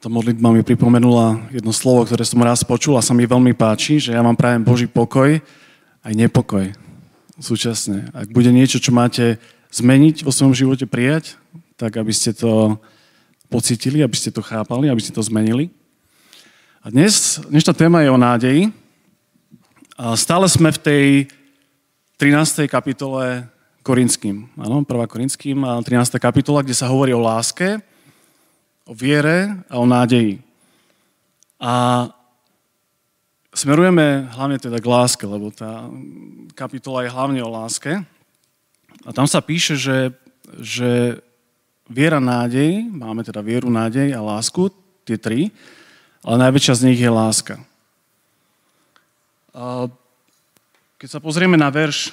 tá modlitba mi pripomenula jedno slovo, ktoré som raz počul a sa mi veľmi páči, že ja vám prajem Boží pokoj aj nepokoj súčasne. Ak bude niečo, čo máte zmeniť vo svojom živote, prijať, tak aby ste to pocitili, aby ste to chápali, aby ste to zmenili. A dnes, dnešná téma je o nádeji. A stále sme v tej 13. kapitole Korinským. Áno, 1. Korinským a 13. kapitola, kde sa hovorí o láske, o viere a o nádeji. A smerujeme hlavne teda k láske, lebo tá kapitola je hlavne o láske. A tam sa píše, že, že viera, nádej, máme teda vieru, nádej a lásku, tie tri, ale najväčšia z nich je láska. Keď sa pozrieme na verš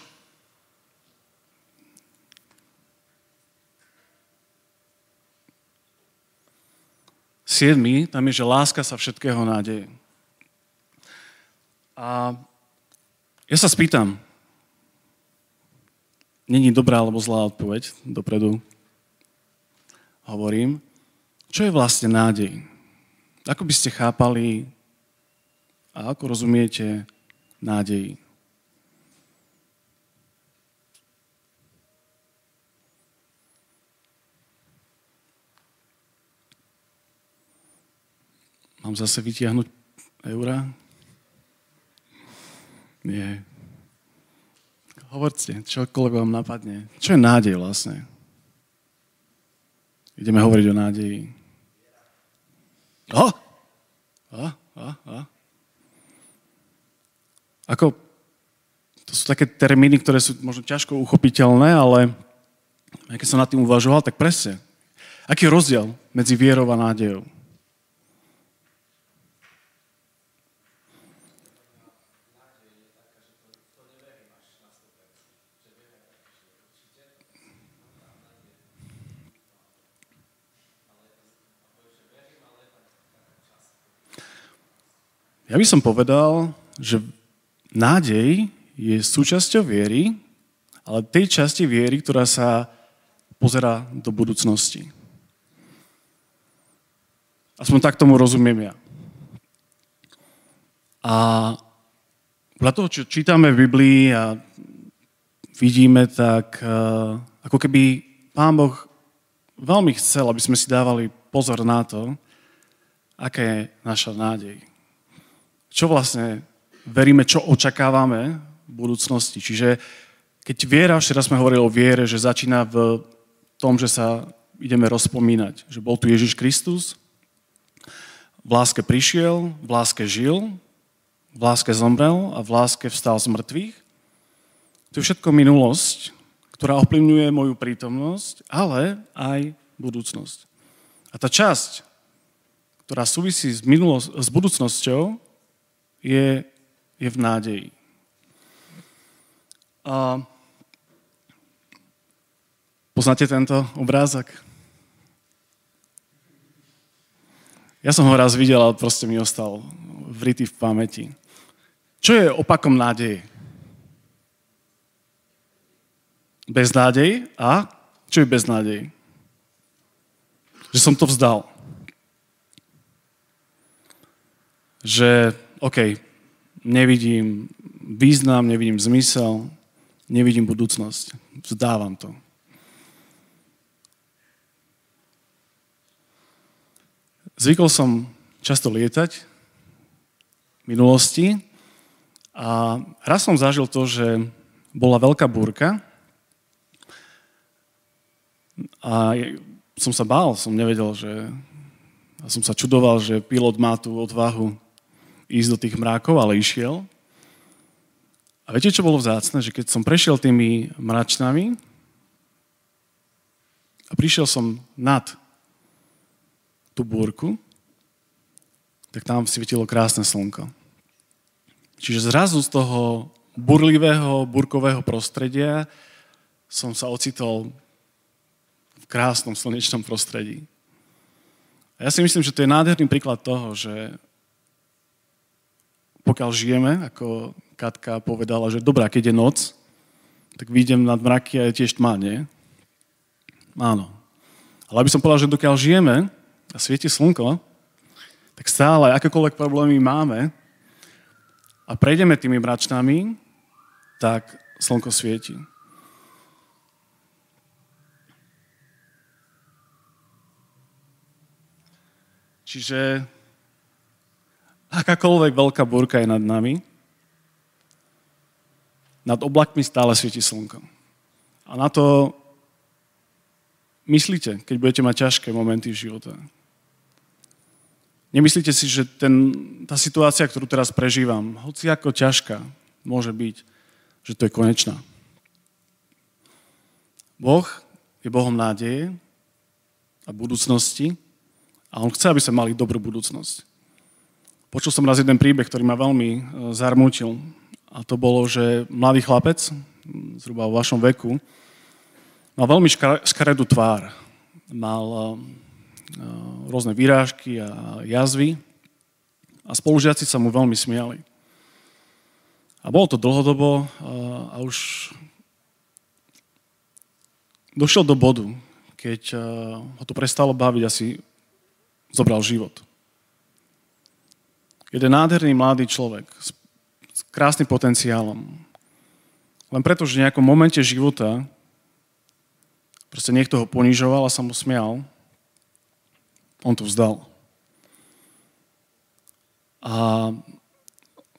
7, tam je, že láska sa všetkého nádeje. A ja sa spýtam, není dobrá alebo zlá odpoveď, dopredu hovorím, čo je vlastne nádej? Ako by ste chápali a ako rozumiete nádeji? Mám zase vytiahnuť eura? Nie. Hovorte, čokoľvek vám napadne. Čo je nádej vlastne? Ideme hovoriť o nádeji. A? A? A? A? Ako, to sú také termíny, ktoré sú možno ťažko uchopiteľné, ale keď som nad tým uvažoval, tak presne. Aký je rozdiel medzi vierou a nádejou? Ja by som povedal, že nádej je súčasťou viery, ale tej časti viery, ktorá sa pozera do budúcnosti. Aspoň tak tomu rozumiem ja. A podľa toho, čo čítame v Biblii a vidíme, tak uh, ako keby Pán Boh veľmi chcel, aby sme si dávali pozor na to, aká je naša nádej čo vlastne veríme, čo očakávame v budúcnosti. Čiže keď viera, včera sme hovorili o viere, že začína v tom, že sa ideme rozpomínať, že bol tu Ježiš Kristus, v láske prišiel, v láske žil, v láske zomrel a v láske vstal z mŕtvych. To je všetko minulosť, ktorá ovplyvňuje moju prítomnosť, ale aj budúcnosť. A tá časť, ktorá súvisí s, minulos- s budúcnosťou, je, je v nádeji. A poznáte tento obrázok? Ja som ho raz videl, ale proste mi ostal vrytý v pamäti. Čo je opakom nádeje? Beznádej a čo je beznádej? Že som to vzdal. Že OK, nevidím význam, nevidím zmysel, nevidím budúcnosť. Vzdávam to. Zvykol som často lietať v minulosti a raz som zažil to, že bola veľká búrka a som sa bál, som nevedel, že a som sa čudoval, že pilot má tú odvahu ísť do tých mrákov, ale išiel. A viete, čo bolo vzácne? Že keď som prešiel tými mračnami a prišiel som nad tú búrku, tak tam svietilo krásne slnko. Čiže zrazu z toho burlivého, burkového prostredia som sa ocitol v krásnom slnečnom prostredí. A ja si myslím, že to je nádherný príklad toho, že pokiaľ žijeme, ako Katka povedala, že dobrá, keď je noc, tak vidím nad mraky a je tiež tma, nie? Áno. Ale aby som povedal, že dokiaľ žijeme a svieti slnko, tak stále, akékoľvek problémy máme a prejdeme tými mračnami, tak slnko svieti. Čiže akákoľvek veľká búrka je nad nami, nad oblakmi stále svieti slnko. A na to myslíte, keď budete mať ťažké momenty v živote. Nemyslíte si, že ten, tá situácia, ktorú teraz prežívam, hoci ako ťažká môže byť, že to je konečná. Boh je Bohom nádeje a budúcnosti a On chce, aby sme mali dobrú budúcnosť. Počul som raz jeden príbeh, ktorý ma veľmi e, zarmutil. A to bolo, že mladý chlapec, zhruba vo vašom veku, mal veľmi škaredú tvár. Mal e, rôzne výrážky a jazvy a spolužiaci sa mu veľmi smiali. A bolo to dlhodobo e, a už došiel do bodu, keď ho to prestalo baviť, asi zobral život. Jeden nádherný mladý človek s, s krásnym potenciálom. Len preto, že v nejakom momente života proste niekto ho ponižoval a sa mu smial, on to vzdal. A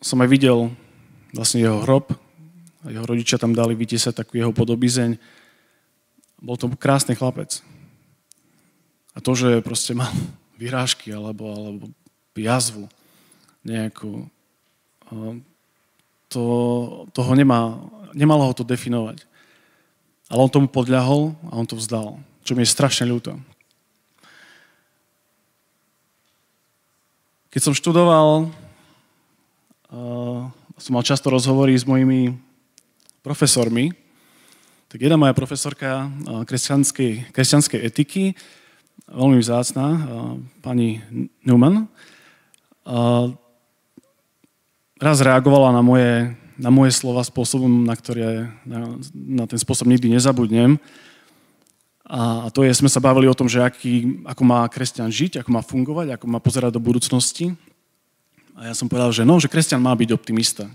som aj videl vlastne jeho hrob, a jeho rodičia tam dali vytiesať takú jeho podobizeň. Bol to krásny chlapec. A to, že proste mal vyrážky alebo, alebo jazvu nejakú. To, toho nemá, nemalo ho to definovať. Ale on tomu podľahol a on to vzdal, čo mi je strašne ľúto. Keď som študoval, uh, som mal často rozhovory s mojimi profesormi, tak jedna moja profesorka kresťanskej, kresťanskej etiky veľmi vzácná, pani Newman, raz reagovala na moje, na moje slova spôsobom, na, ktoré, na, na ten spôsob nikdy nezabudnem. A to je, sme sa bavili o tom, že aký, ako má kresťan žiť, ako má fungovať, ako má pozerať do budúcnosti. A ja som povedal, že no, že kresťan má byť optimista.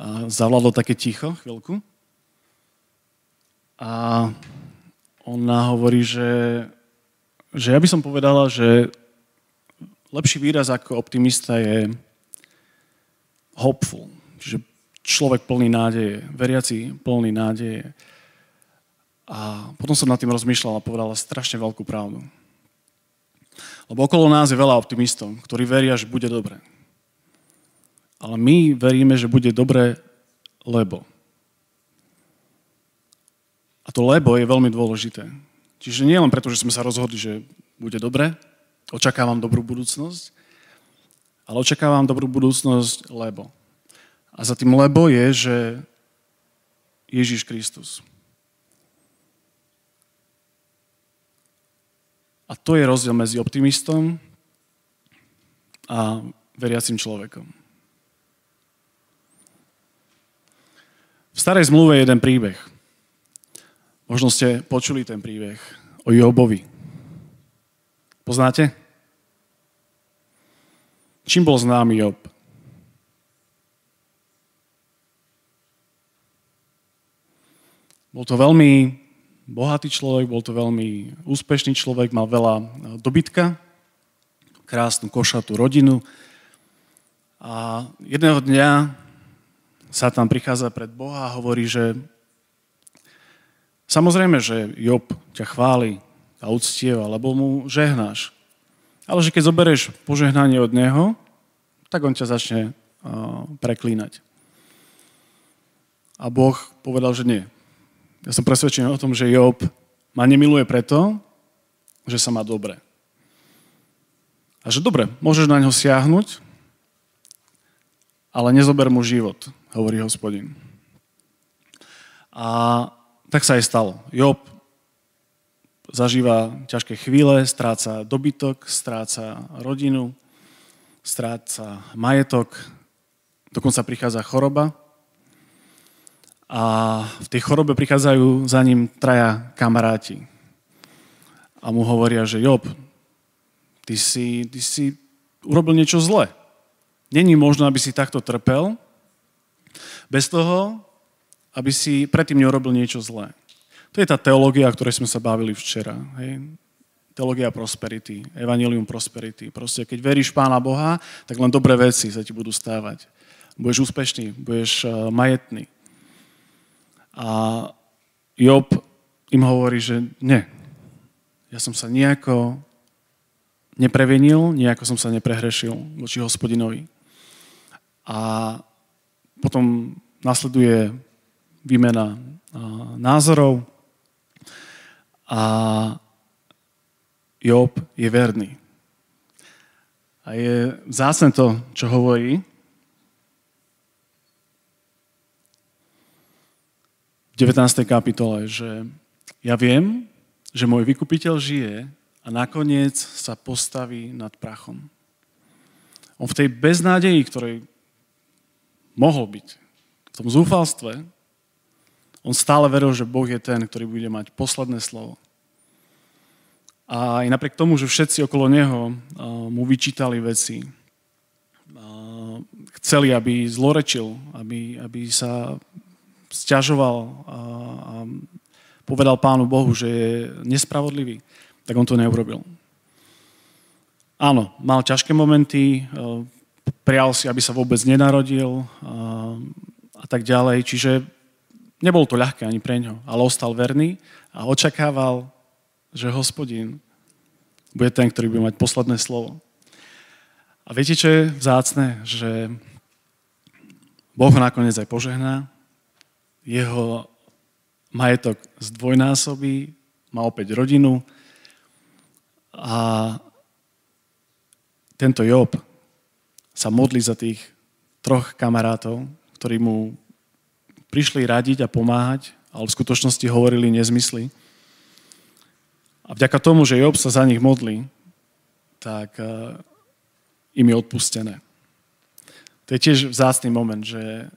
A zavládlo také ticho chvíľku. A ona hovorí, že že ja by som povedala, že lepší výraz ako optimista je hopeful, čiže človek plný nádeje, veriaci plný nádeje. A potom som nad tým rozmýšľal a povedala strašne veľkú pravdu. Lebo okolo nás je veľa optimistov, ktorí veria, že bude dobre. Ale my veríme, že bude dobre, lebo. A to lebo je veľmi dôležité. Čiže nie len preto, že sme sa rozhodli, že bude dobre, očakávam dobrú budúcnosť, ale očakávam dobrú budúcnosť, lebo. A za tým lebo je, že Ježiš Kristus. A to je rozdiel medzi optimistom a veriacim človekom. V starej zmluve je jeden príbeh. Možno ste počuli ten príbeh o Jobovi. Poznáte? Čím bol známy Job? Bol to veľmi bohatý človek, bol to veľmi úspešný človek, mal veľa dobytka, krásnu košatú rodinu. A jedného dňa sa tam prichádza pred Boha a hovorí, že Samozrejme, že Job ťa chváli a uctieva, lebo mu žehnáš. Ale že keď zoberieš požehnanie od neho, tak on ťa začne uh, preklínať. A Boh povedal, že nie. Ja som presvedčený o tom, že Job ma nemiluje preto, že sa má dobre. A že dobre, môžeš na ňo siahnuť, ale nezober mu život, hovorí hospodin. A tak sa aj stalo. Job zažíva ťažké chvíle, stráca dobytok, stráca rodinu, stráca majetok, dokonca prichádza choroba. A v tej chorobe prichádzajú za ním traja kamaráti. A mu hovoria, že Job, ty si, ty si urobil niečo zle. Není možné, aby si takto trpel, bez toho, aby si predtým neurobil niečo zlé. To je tá teológia, o ktorej sme sa bavili včera. Hej? Teológia prosperity, evanilium prosperity. Proste, keď veríš Pána Boha, tak len dobré veci sa ti budú stávať. Budeš úspešný, budeš uh, majetný. A Job im hovorí, že nie. Ja som sa nejako neprevenil, nejako som sa neprehrešil voči hospodinovi. A potom nasleduje výmena názorov a Job je verný. A je zásne to, čo hovorí. V 19. kapitole, že ja viem, že môj vykupiteľ žije a nakoniec sa postaví nad prachom. On v tej beznádeji, ktorej mohol byť, v tom zúfalstve, on stále veril, že Boh je ten, ktorý bude mať posledné slovo. A aj napriek tomu, že všetci okolo neho mu vyčítali veci, chceli, aby zlorečil, aby, aby sa stiažoval a, a povedal pánu Bohu, že je nespravodlivý, tak on to neurobil. Áno, mal ťažké momenty, prial si, aby sa vôbec nenarodil a tak ďalej. Čiže nebolo to ľahké ani pre ňo, ale ostal verný a očakával, že hospodin bude ten, ktorý bude mať posledné slovo. A viete, čo je vzácne? Že Boh nakoniec aj požehná, jeho majetok zdvojnásobí, má opäť rodinu a tento Job sa modlí za tých troch kamarátov, ktorí mu prišli radiť a pomáhať, ale v skutočnosti hovorili nezmysly. A vďaka tomu, že Job sa za nich modlí, tak uh, im je odpustené. To je tiež vzácný moment, že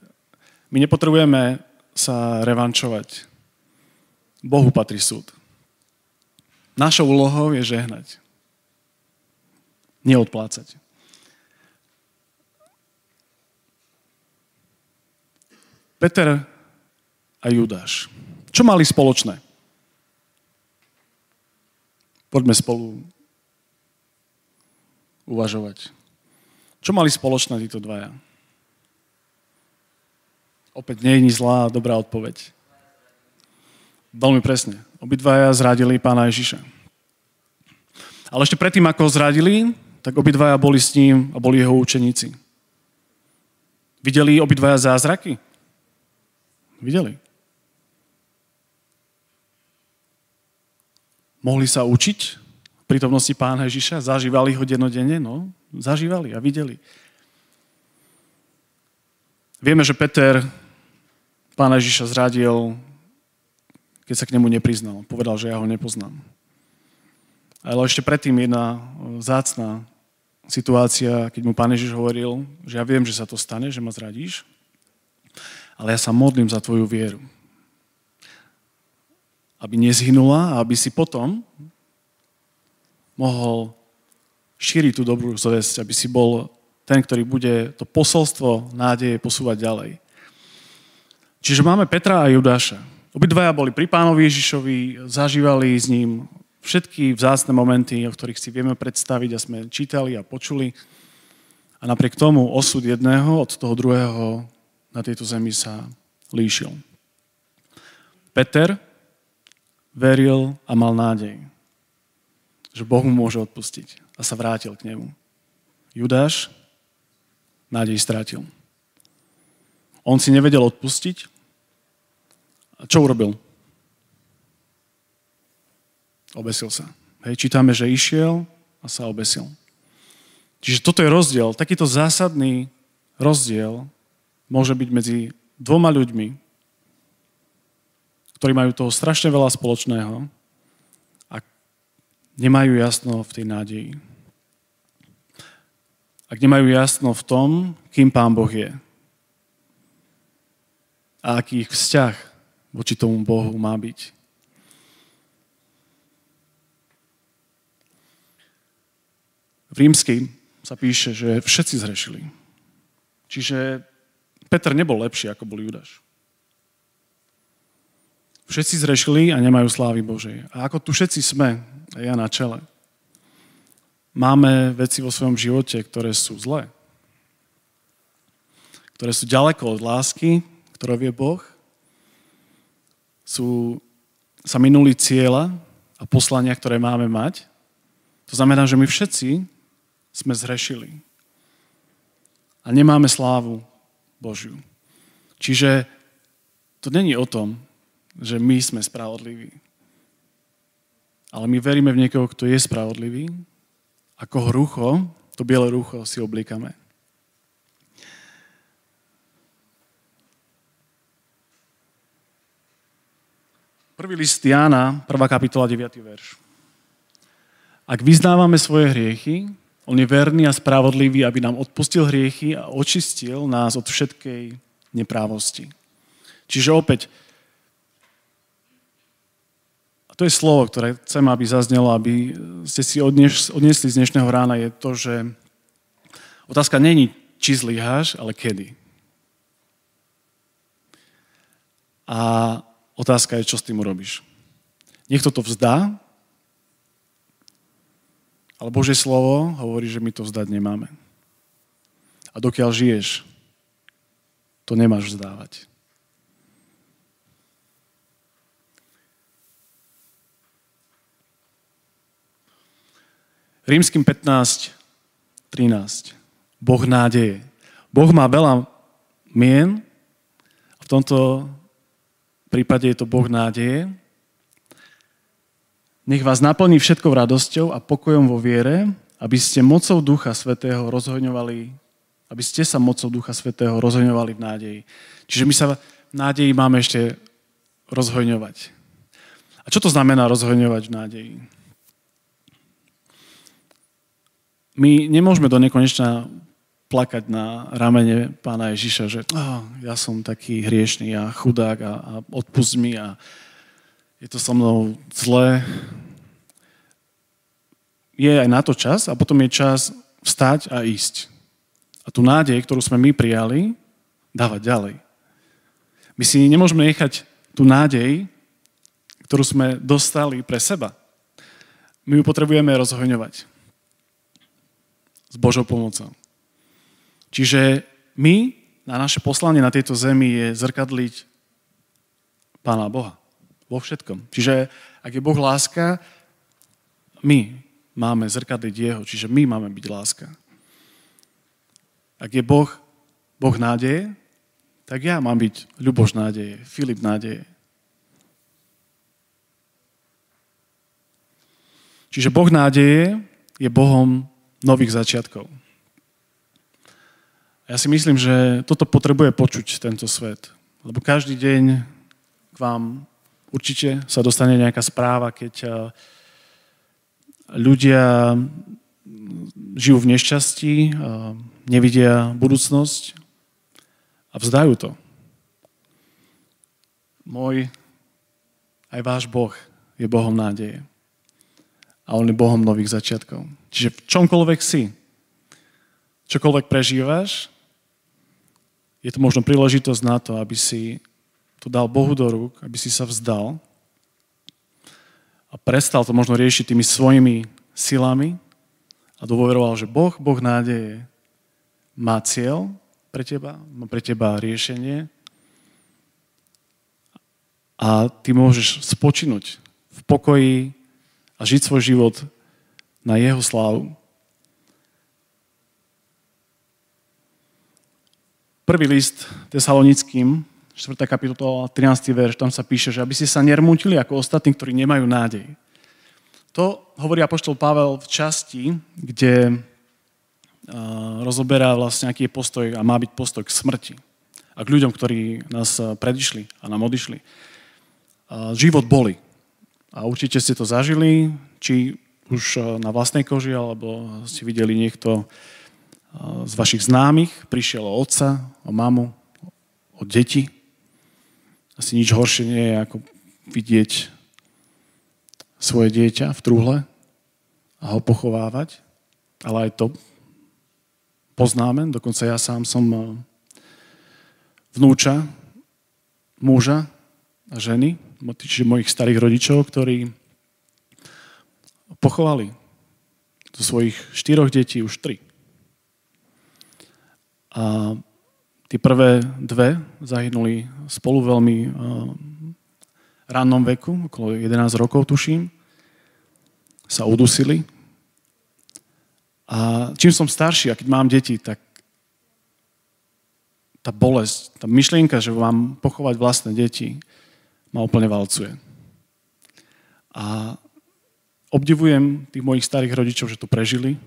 my nepotrebujeme sa revančovať. Bohu patrí súd. Našou úlohou je žehnať. Neodplácať. Peter a Judáš. Čo mali spoločné? Poďme spolu uvažovať. Čo mali spoločné títo dvaja? Opäť nie je zlá dobrá odpoveď. Veľmi presne. Obidvaja zradili pána Ježiša. Ale ešte predtým, ako ho zradili, tak obidvaja boli s ním a boli jeho učeníci. Videli obidvaja zázraky? Videli? Mohli sa učiť v prítomnosti pána Ježiša? Zažívali ho denodenne? No, zažívali a videli. Vieme, že Peter pána Ježiša zradil, keď sa k nemu nepriznal. Povedal, že ja ho nepoznám. Ale ešte predtým jedna zácná situácia, keď mu pán Ježiš hovoril, že ja viem, že sa to stane, že ma zradíš, ale ja sa modlím za tvoju vieru. Aby nezhynula a aby si potom mohol šíriť tú dobrú zväzť, aby si bol ten, ktorý bude to posolstvo nádeje posúvať ďalej. Čiže máme Petra a Judáša. Obidvaja boli pri pánovi Ježišovi, zažívali s ním všetky vzácne momenty, o ktorých si vieme predstaviť a sme čítali a počuli. A napriek tomu osud jedného od toho druhého na tejto zemi sa líšil. Peter veril a mal nádej, že Boh mu môže odpustiť a sa vrátil k nemu. Judáš nádej strátil. On si nevedel odpustiť. A čo urobil? Obesil sa. Hej, čítame, že išiel a sa obesil. Čiže toto je rozdiel, takýto zásadný rozdiel môže byť medzi dvoma ľuďmi, ktorí majú toho strašne veľa spoločného a nemajú jasno v tej nádeji. Ak nemajú jasno v tom, kým Pán Boh je a aký ich vzťah voči tomu Bohu má byť. V rímskej, sa píše, že všetci zhrešili. Čiže Peter nebol lepší, ako bol Judáš. Všetci zrešili a nemajú slávy Božej. A ako tu všetci sme, a ja na čele, máme veci vo svojom živote, ktoré sú zlé. Ktoré sú ďaleko od lásky, ktorú vie Boh. Sú, sa minuli cieľa a poslania, ktoré máme mať. To znamená, že my všetci sme zhrešili. A nemáme slávu Božiu. Čiže to není o tom, že my sme spravodliví. Ale my veríme v niekoho, kto je spravodlivý. Ako rucho, to biele rucho si oblíkame. Prvý list Jána, 1. kapitola, 9. verš. Ak vyznávame svoje hriechy, on je verný a spravodlivý, aby nám odpustil hriechy a očistil nás od všetkej neprávosti. Čiže opäť, a to je slovo, ktoré chcem, aby zaznelo, aby ste si odniesli z dnešného rána, je to, že otázka není, či zlyháš, ale kedy. A otázka je, čo s tým urobíš. Niekto to vzdá, ale Božie slovo hovorí, že my to vzdať nemáme. A dokiaľ žiješ, to nemáš vzdávať. Rímským 15, 13. Boh nádeje. Boh má veľa mien v tomto prípade je to Boh nádeje. Nech vás naplní všetkou radosťou a pokojom vo viere, aby ste mocou Ducha Svetého rozhoňovali, aby ste sa mocou Ducha Svetého rozhoňovali v nádeji. Čiže my sa v nádeji máme ešte rozhoňovať. A čo to znamená rozhoňovať v nádeji? My nemôžeme do nekonečna plakať na ramene pána Ježiša, že oh, ja som taký hriešný a chudák a, a odpust mi a je to so mnou zlé. Je aj na to čas a potom je čas vstať a ísť. A tú nádej, ktorú sme my prijali, dávať ďalej. My si nemôžeme nechať tú nádej, ktorú sme dostali pre seba. My ju potrebujeme rozhoňovať s Božou pomocou. Čiže my, na naše poslanie na tejto zemi je zrkadliť Pána Boha. Vo všetkom. Čiže ak je Boh láska, my máme zrkadliť Jeho. Čiže my máme byť láska. Ak je Boh, Boh nádeje, tak ja mám byť Ľuboš nádeje, Filip nádeje. Čiže Boh nádeje je Bohom nových začiatkov. Ja si myslím, že toto potrebuje počuť tento svet. Lebo každý deň k vám určite sa dostane nejaká správa, keď eh, ľudia žijú v nešťastí, eh, nevidia budúcnosť a vzdajú to. Môj, aj váš Boh je Bohom nádeje. A On je Bohom nových začiatkov. Čiže v čomkoľvek si, čokoľvek prežívaš, je to možno príležitosť na to, aby si to dal Bohu do rúk, aby si sa vzdal a prestal to možno riešiť tými svojimi silami a dôveroval, že Boh, Boh nádeje, má cieľ pre teba, má pre teba riešenie a ty môžeš spočinúť v pokoji a žiť svoj život na jeho slávu. Prvý list tesalonickým, 4. kapitola, 13. verš, tam sa píše, že aby ste sa nermútili ako ostatní, ktorí nemajú nádej. To hovorí apoštol Pavel v časti, kde rozoberá vlastne, aký je postoj a má byť postoj k smrti. A k ľuďom, ktorí nás predišli a nám odišli. Život boli. A určite ste to zažili, či už na vlastnej koži, alebo ste videli niekto z vašich známych, prišiel o otca, o mamu, o deti. Asi nič horšie nie je, ako vidieť svoje dieťa v truhle a ho pochovávať, ale aj to poznáme, dokonca ja sám som eh, vnúča, muža a ženy, čiže mojich starých rodičov, ktorí pochovali zo svojich štyroch detí už tri. A tie prvé dve zahynuli spolu veľmi uh, rannom veku, okolo 11 rokov tuším, sa udusili. A čím som starší a keď mám deti, tak tá bolesť, tá myšlienka, že mám pochovať vlastné deti, ma úplne valcuje. A obdivujem tých mojich starých rodičov, že to prežili,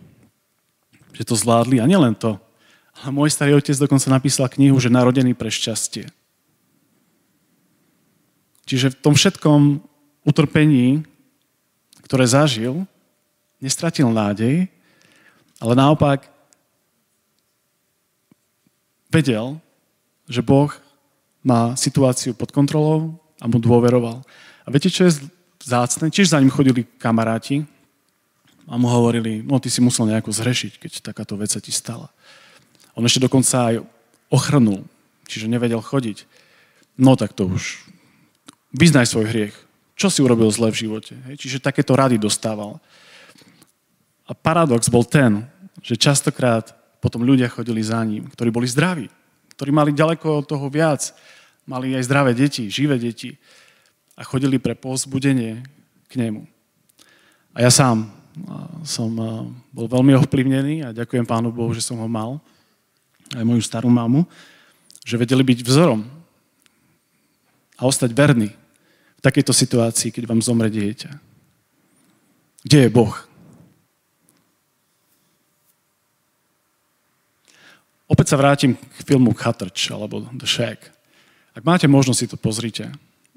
že to zvládli. A nielen to, ale môj starý otec dokonca napísal knihu, že narodený pre šťastie. Čiže v tom všetkom utrpení, ktoré zažil, nestratil nádej, ale naopak vedel, že Boh má situáciu pod kontrolou a mu dôveroval. A viete, čo je zácne. Tiež za ním chodili kamaráti a mu hovorili, no ty si musel nejako zhrešiť, keď takáto vec sa ti stala. On ešte dokonca aj ochrnul, čiže nevedel chodiť. No tak to už, vyznaj svoj hriech. Čo si urobil zle v živote? Hej? Čiže takéto rady dostával. A paradox bol ten, že častokrát potom ľudia chodili za ním, ktorí boli zdraví, ktorí mali ďaleko od toho viac, mali aj zdravé deti, živé deti a chodili pre povzbudenie k nemu. A ja sám som bol veľmi ovplyvnený a ďakujem Pánu Bohu, že som ho mal, aj moju starú mamu, že vedeli byť vzorom a ostať verný v takejto situácii, keď vám zomre dieťa. Kde je Boh? Opäť sa vrátim k filmu Cutterch alebo The Shack. Ak máte možnosť si to pozrite.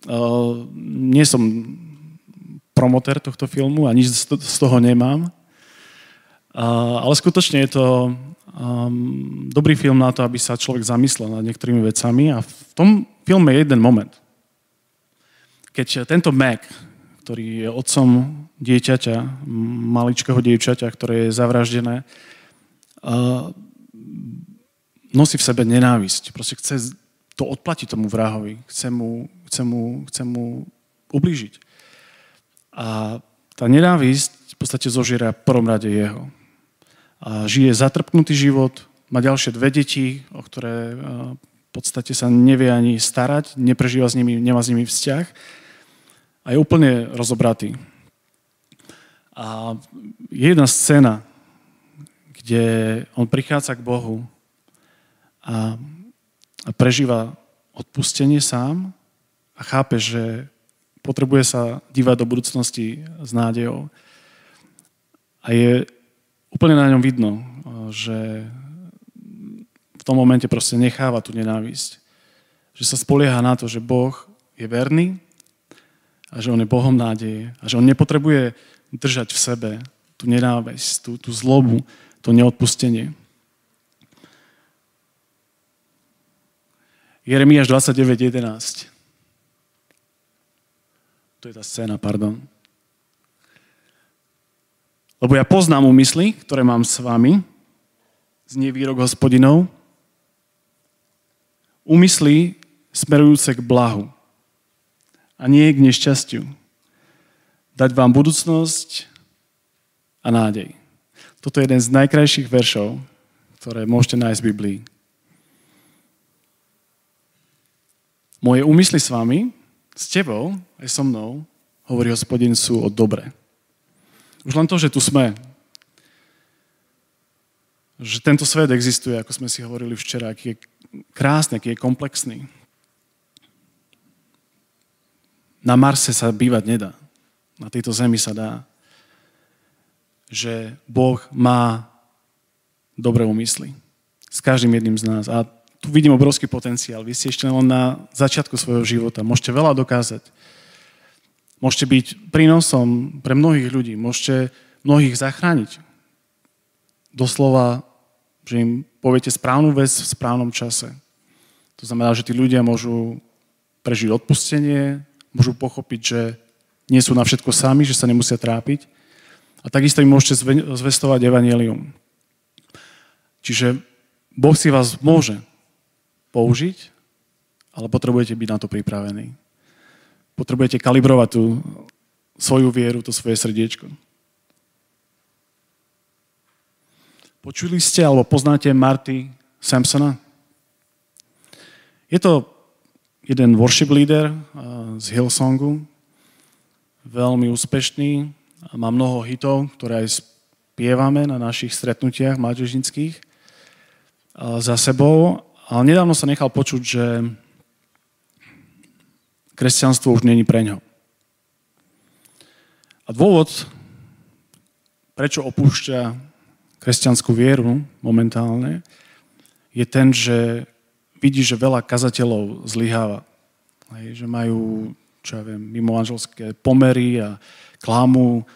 Uh, nie som promotér tohto filmu a nič z toho nemám. Ale skutočne je to um, dobrý film na to, aby sa človek zamyslel nad niektorými vecami. A v tom filme je jeden moment. Keď tento Mac, ktorý je otcom dieťaťa, maličkého dievčaťa, ktoré je zavraždené, uh, nosí v sebe nenávisť. Proste chce to odplatiť tomu vrahovi. Chce mu, chce mu, chce mu ublížiť. A tá nenávisť v podstate zožiera prvom rade jeho. Žije zatrpnutý život, má ďalšie dve deti, o ktoré v podstate sa nevie ani starať, neprežíva s nimi, nemá s nimi vzťah a je úplne rozobratý. A je jedna scéna, kde on prichádza k Bohu a a prežíva odpustenie sám a chápe, že potrebuje sa dívať do budúcnosti s nádejou. A je úplne na ňom vidno, že v tom momente proste necháva tú nenávisť. Že sa spolieha na to, že Boh je verný a že On je Bohom nádeje a že On nepotrebuje držať v sebe tú nenávisť, tú, tú zlobu, to neodpustenie. Jeremiáš 29.11. To je tá scéna, pardon. Lebo ja poznám úmysly, ktoré mám s vami, znie výrok hospodinov, úmysly smerujúce k blahu a nie k nešťastiu. Dať vám budúcnosť a nádej. Toto je jeden z najkrajších veršov, ktoré môžete nájsť v Biblii. Moje úmysly s vami, s tebou, aj so mnou, hovorí hospodin, sú o dobre. Už len to, že tu sme, že tento svet existuje, ako sme si hovorili včera, aký je krásny, aký je komplexný. Na Marse sa bývať nedá. Na tejto zemi sa dá. Že Boh má dobré úmysly. S každým jedným z nás. A tu vidím obrovský potenciál. Vy ste ešte len na začiatku svojho života. Môžete veľa dokázať. Môžete byť prínosom pre mnohých ľudí. Môžete mnohých zachrániť. Doslova, že im poviete správnu vec v správnom čase. To znamená, že tí ľudia môžu prežiť odpustenie, môžu pochopiť, že nie sú na všetko sami, že sa nemusia trápiť. A takisto im môžete zvestovať evanelium. Čiže Boh si vás môže použiť, ale potrebujete byť na to pripravení. Potrebujete kalibrovať tú svoju vieru, to svoje srdiečko. Počuli ste alebo poznáte Marty Sampsona? Je to jeden worship leader z Hillsongu, veľmi úspešný, má mnoho hitov, ktoré aj spievame na našich stretnutiach mládežnických za sebou, ale nedávno sa nechal počuť, že kresťanstvo už není pre ňo. A dôvod, prečo opúšťa kresťanskú vieru momentálne, je ten, že vidí, že veľa kazateľov zlyháva. Že majú, čo ja viem, mimomanželské pomery a klamu,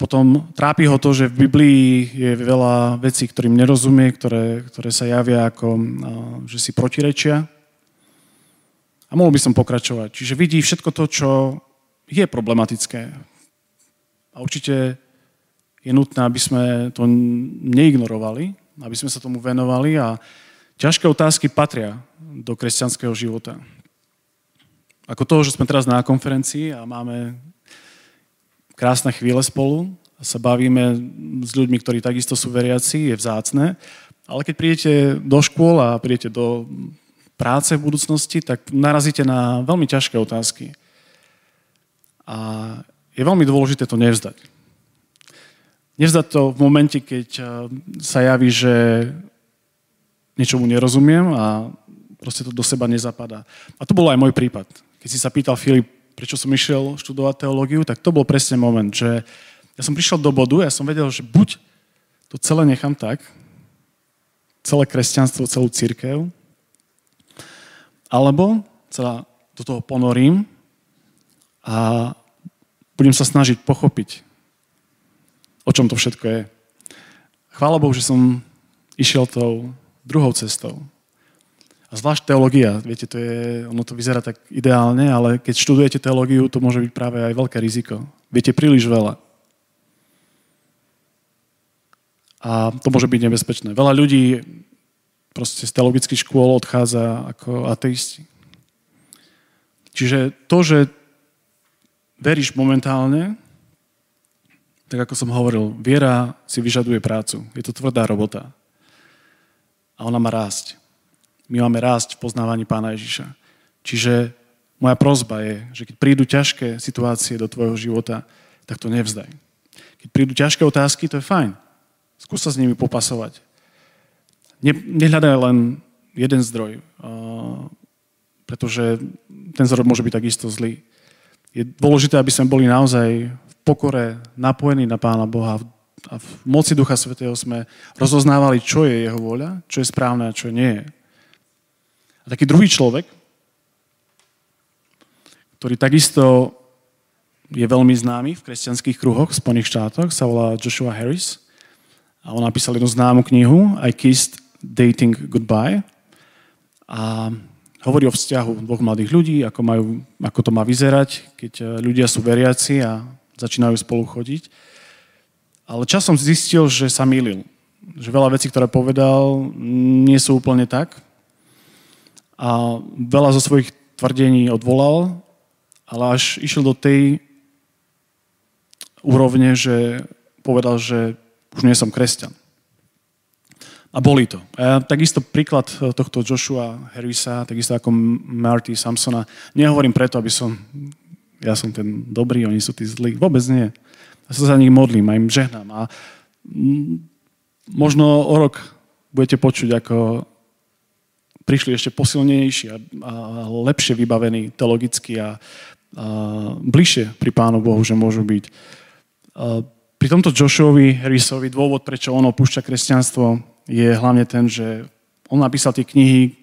potom trápi ho to, že v Biblii je veľa vecí, ktorým nerozumie, ktoré, ktoré sa javia ako, že si protirečia. A mohol by som pokračovať. Čiže vidí všetko to, čo je problematické. A určite je nutné, aby sme to neignorovali, aby sme sa tomu venovali a ťažké otázky patria do kresťanského života. Ako toho, že sme teraz na konferencii a máme krásne chvíle spolu a sa bavíme s ľuďmi, ktorí takisto sú veriaci, je vzácne. Ale keď prídete do škôl a prídete do práce v budúcnosti, tak narazíte na veľmi ťažké otázky. A je veľmi dôležité to nevzdať. Nevzdať to v momente, keď eh, sa javí, že niečomu nerozumiem a proste to do seba nezapadá. A to bol aj môj prípad. Keď si sa pýtal Filip, prečo som išiel študovať teológiu, tak to bol presne moment, že ja som prišiel do bodu, ja som vedel, že buď to celé nechám tak, celé kresťanstvo, celú církev, alebo sa do toho ponorím a budem sa snažiť pochopiť, o čom to všetko je. Chvála Bohu, že som išiel tou druhou cestou. A zvlášť teológia, viete, to je, ono to vyzerá tak ideálne, ale keď študujete teológiu, to môže byť práve aj veľké riziko. Viete príliš veľa. A to môže byť nebezpečné. Veľa ľudí proste z teologických škôl odchádza ako ateisti. Čiže to, že veríš momentálne, tak ako som hovoril, viera si vyžaduje prácu. Je to tvrdá robota. A ona má rásť. My máme rásť v poznávaní Pána Ježiša. Čiže moja prozba je, že keď prídu ťažké situácie do tvojho života, tak to nevzdaj. Keď prídu ťažké otázky, to je fajn. Skús sa s nimi popasovať. Ne, nehľadaj len jeden zdroj, pretože ten zdroj môže byť takisto zlý. Je dôležité, aby sme boli naozaj v pokore napojení na Pána Boha a v moci Ducha Svetého sme rozoznávali, čo je Jeho voľa, čo je správne a čo nie je. A taký druhý človek, ktorý takisto je veľmi známy v kresťanských kruhoch v Spojených štátoch, sa volá Joshua Harris. A on napísal jednu známu knihu I Kissed Dating Goodbye. A hovorí o vzťahu dvoch mladých ľudí, ako, majú, ako to má vyzerať, keď e, ľudia sú veriaci a začínajú spolu chodiť. Ale časom zistil, že sa milil. Že veľa vecí, ktoré povedal, nie sú úplne tak a veľa zo svojich tvrdení odvolal, ale až išiel do tej úrovne, že povedal, že už nie som kresťan. A boli to. A takisto príklad tohto Joshua Harrisa, takisto ako Marty Samsona, nehovorím preto, aby som, ja som ten dobrý, oni sú tí zlí. Vôbec nie. Ja sa za nich modlím a im žehnám. A možno o rok budete počuť, ako prišli ešte posilnejší a, a lepšie vybavení teologicky a, a bližšie pri Pánu Bohu, že môžu byť. A pri tomto Joshuovi Harrisovi dôvod, prečo on opúšťa kresťanstvo, je hlavne ten, že on napísal tie knihy,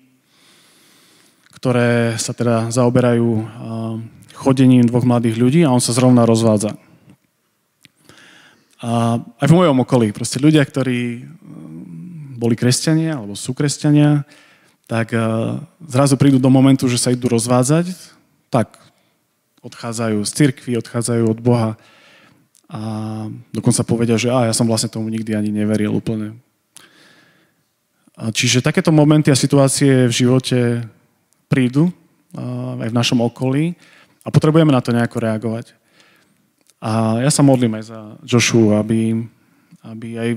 ktoré sa teda zaoberajú chodením dvoch mladých ľudí a on sa zrovna rozvádza. A aj v mojom okolí, proste ľudia, ktorí boli kresťania alebo sú kresťania, tak eh, zrazu prídu do momentu, že sa idú rozvádzať, tak odchádzajú z cirkvi, odchádzajú od Boha a dokonca povedia, že a, ja som vlastne tomu nikdy ani neveril úplne. Čiže takéto momenty a situácie v živote prídu aj v našom okolí a potrebujeme na to nejako reagovať. A ja sa modlím aj za Joshua, aby, aby aj...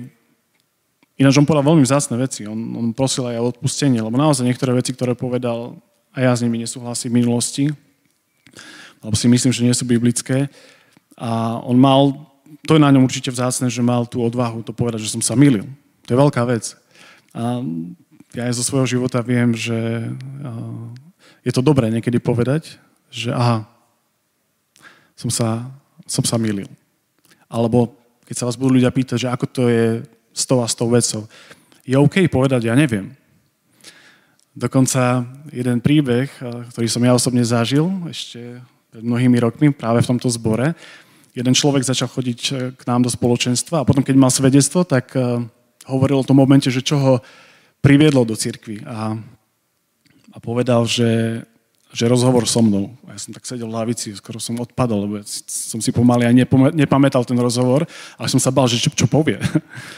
Ináč on povedal veľmi vzácne veci. On, on prosil aj o odpustenie, lebo naozaj niektoré veci, ktoré povedal, a ja s nimi nesúhlasím v minulosti, lebo si myslím, že nie sú biblické. A on mal, to je na ňom určite vzácne, že mal tú odvahu to povedať, že som sa milil. To je veľká vec. A ja aj zo svojho života viem, že je to dobré niekedy povedať, že aha, som sa som sa milil. Alebo keď sa vás budú ľudia pýtať, že ako to je s tou a s tou vecou, je OK povedať, ja neviem. Dokonca jeden príbeh, eh, ktorý som ja osobne zažil ešte pred mnohými rokmi práve v tomto zbore, jeden človek začal chodiť eh, k nám do spoločenstva a potom, keď mal svedectvo, tak eh, hovoril o tom momente, že čo ho priviedlo do cirkvi a, a povedal, že že rozhovor so mnou. A ja som tak sedel v lavici, skoro som odpadol, lebo ja som si pomaly aj nepamätal ten rozhovor, ale som sa bal, že čo, čo povie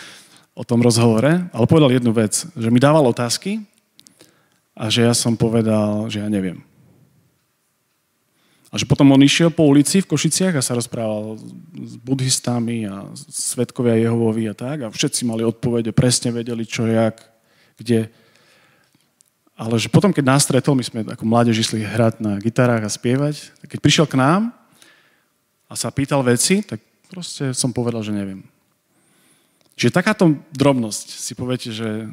o tom rozhovore. Ale povedal jednu vec, že mi dával otázky a že ja som povedal, že ja neviem. A že potom on išiel po ulici v Košiciach a sa rozprával s buddhistami a svetkovia Jehovovi a tak. A všetci mali odpovede, presne vedeli, čo, jak, kde. Ale že potom, keď nás stretol, my sme ako mládež išli hrať na gitarách a spievať, tak keď prišiel k nám a sa pýtal veci, tak proste som povedal, že neviem. Čiže takáto drobnosť si poviete, že...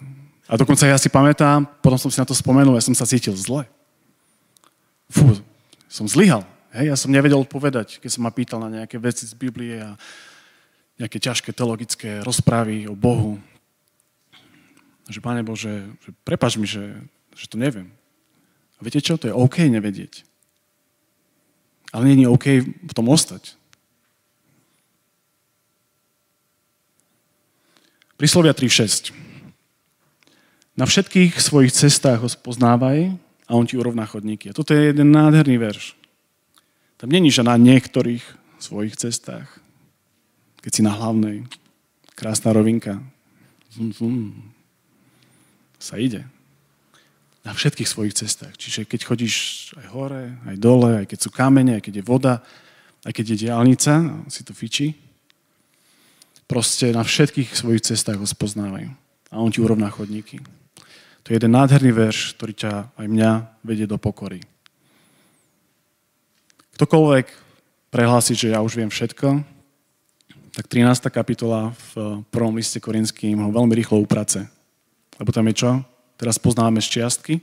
A dokonca ja si pamätám, potom som si na to spomenul, ja som sa cítil zle. Fú, som zlyhal. Hej, ja som nevedel odpovedať, keď som ma pýtal na nejaké veci z Biblie a nejaké ťažké teologické rozprávy o Bohu. Že, Pane Bože, že prepač mi, že že to neviem. A viete čo? To je OK nevedieť. Ale nie je OK v tom ostať. Príslovia 3.6. Na všetkých svojich cestách ho spoznávaj a on ti urovná chodníky. A toto je jeden nádherný verš. Tam není, že na niektorých svojich cestách. Keď si na hlavnej, krásna rovinka, zum, zum, sa ide na všetkých svojich cestách. Čiže keď chodíš aj hore, aj dole, aj keď sú kamene, aj keď je voda, aj keď je diálnica, si to fičí, proste na všetkých svojich cestách ho spoznávajú. A on ti urovná chodníky. To je jeden nádherný verš, ktorý ťa aj mňa vedie do pokory. Ktokoľvek prehlási, že ja už viem všetko, tak 13. kapitola v prvom liste Korinským ho veľmi rýchlo uprace. Lebo tam je čo? Teraz poznáme šťastky,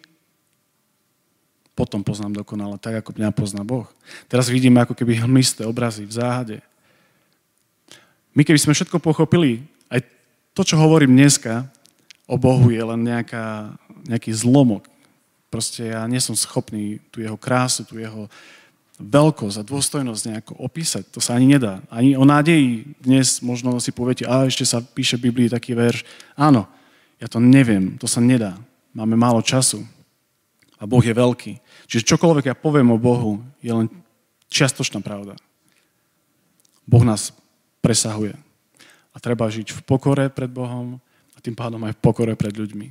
potom poznám dokonale, tak ako mňa pozná Boh. Teraz vidíme ako keby hmlisté obrazy v záhade. My keby sme všetko pochopili, aj to, čo hovorím dneska o Bohu, je len nejaká, nejaký zlomok. Proste ja nie som schopný tú jeho krásu, tú jeho veľkosť a dôstojnosť nejako opísať. To sa ani nedá. Ani o nádeji dnes možno si poviete, a ešte sa píše v Biblii taký verš. Áno, ja to neviem, to sa nedá. Máme málo času. A Boh je veľký. Čiže čokoľvek ja poviem o Bohu, je len čiastočná pravda. Boh nás presahuje. A treba žiť v pokore pred Bohom a tým pádom aj v pokore pred ľuďmi.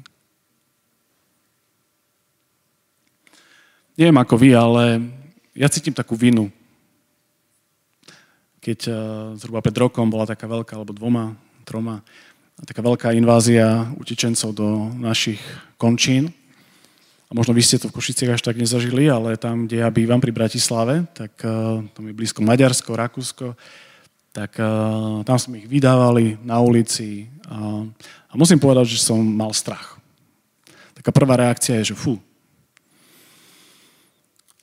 Neviem ako vy, ale ja cítim takú vinu. Keď uh, zhruba pred rokom bola taká veľká, alebo dvoma, troma, taká veľká invázia utečencov do našich končín. A možno vy ste to v Košiciach až tak nezažili, ale tam, kde ja bývam pri Bratislave, tak uh, tam je blízko Maďarsko, Rakúsko, tak uh, tam sme ich vydávali na ulici a, a musím povedať, že som mal strach. Taká prvá reakcia je, že fú.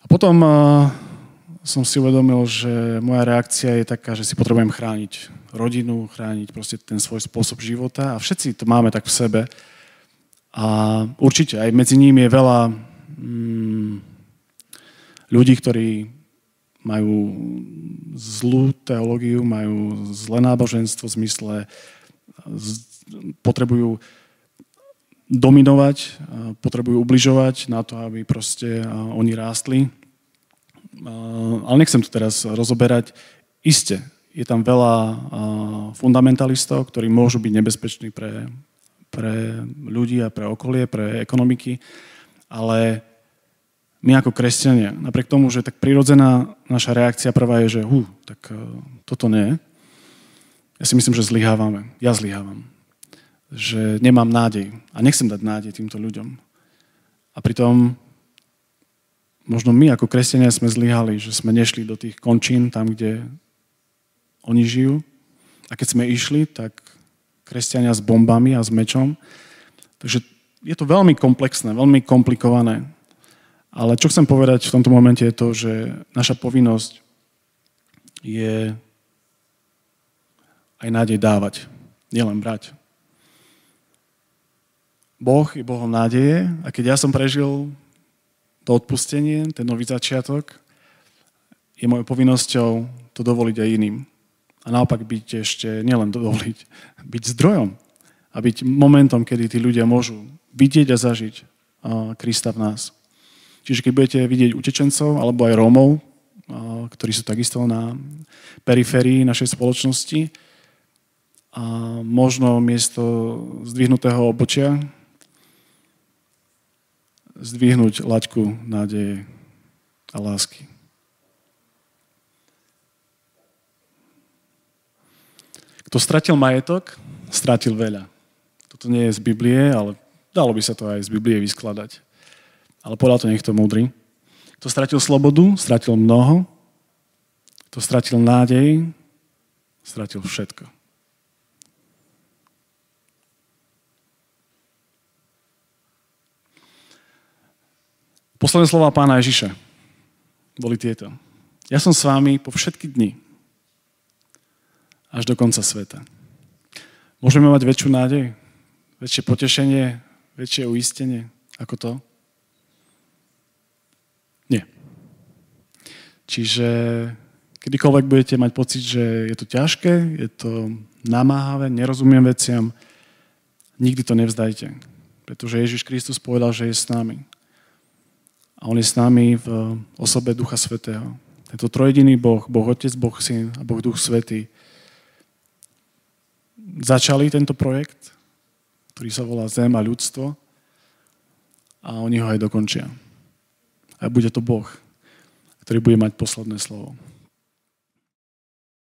A potom uh, som si uvedomil, že moja reakcia je taká, že si potrebujem chrániť rodinu, chrániť proste ten svoj spôsob života a všetci to máme tak v sebe. A určite aj medzi nimi je veľa mm, ľudí, ktorí majú zlú teológiu, majú zlé náboženstvo v zmysle, potrebujú dominovať, potrebujú ubližovať na to, aby proste oni rástli ale nechcem to teraz rozoberať. Isté, je tam veľa fundamentalistov, ktorí môžu byť nebezpeční pre, pre ľudí a pre okolie, pre ekonomiky, ale my ako kresťania, napriek tomu, že tak prirodzená naša reakcia prvá je, že hu, tak uh, toto nie. Ja si myslím, že zlyhávame. Ja zlyhávam. Že nemám nádej. A nechcem dať nádej týmto ľuďom. A pritom možno my ako kresťania sme zlyhali, že sme nešli do tých končín, tam, kde oni žijú. A keď sme išli, tak kresťania s bombami a s mečom. Takže je to veľmi komplexné, veľmi komplikované. Ale čo chcem povedať v tomto momente je to, že naša povinnosť je aj nádej dávať, nielen brať. Boh je Bohom nádeje a keď ja som prežil to odpustenie, ten nový začiatok, je mojou povinnosťou to dovoliť aj iným. A naopak byť ešte, nielen dovoliť, byť zdrojom a byť momentom, kedy tí ľudia môžu vidieť a zažiť Krista v nás. Čiže keď budete vidieť utečencov alebo aj Rómov, ktorí sú takisto na periférii našej spoločnosti, a možno miesto zdvihnutého obočia zdvihnúť laťku nádeje a lásky. Kto stratil majetok, stratil veľa. Toto nie je z Biblie, ale dalo by sa to aj z Biblie vyskladať ale povedal to niekto múdry. Kto stratil slobodu, stratil mnoho. Kto stratil nádej, stratil všetko. Posledné slova pána Ježiša boli tieto. Ja som s vámi po všetky dni až do konca sveta. Môžeme mať väčšiu nádej, väčšie potešenie, väčšie uistenie ako to? Čiže kedykoľvek budete mať pocit, že je to ťažké, je to namáhavé, nerozumiem veciam, nikdy to nevzdajte. Pretože Ježiš Kristus povedal, že je s nami. A On je s nami v osobe Ducha Svetého. Tento trojediný Boh, Boh Otec, Boh Syn a Boh Duch Svetý začali tento projekt, ktorý sa volá Zem a ľudstvo a oni ho aj dokončia. A bude to Boh, ktorý bude mať posledné slovo.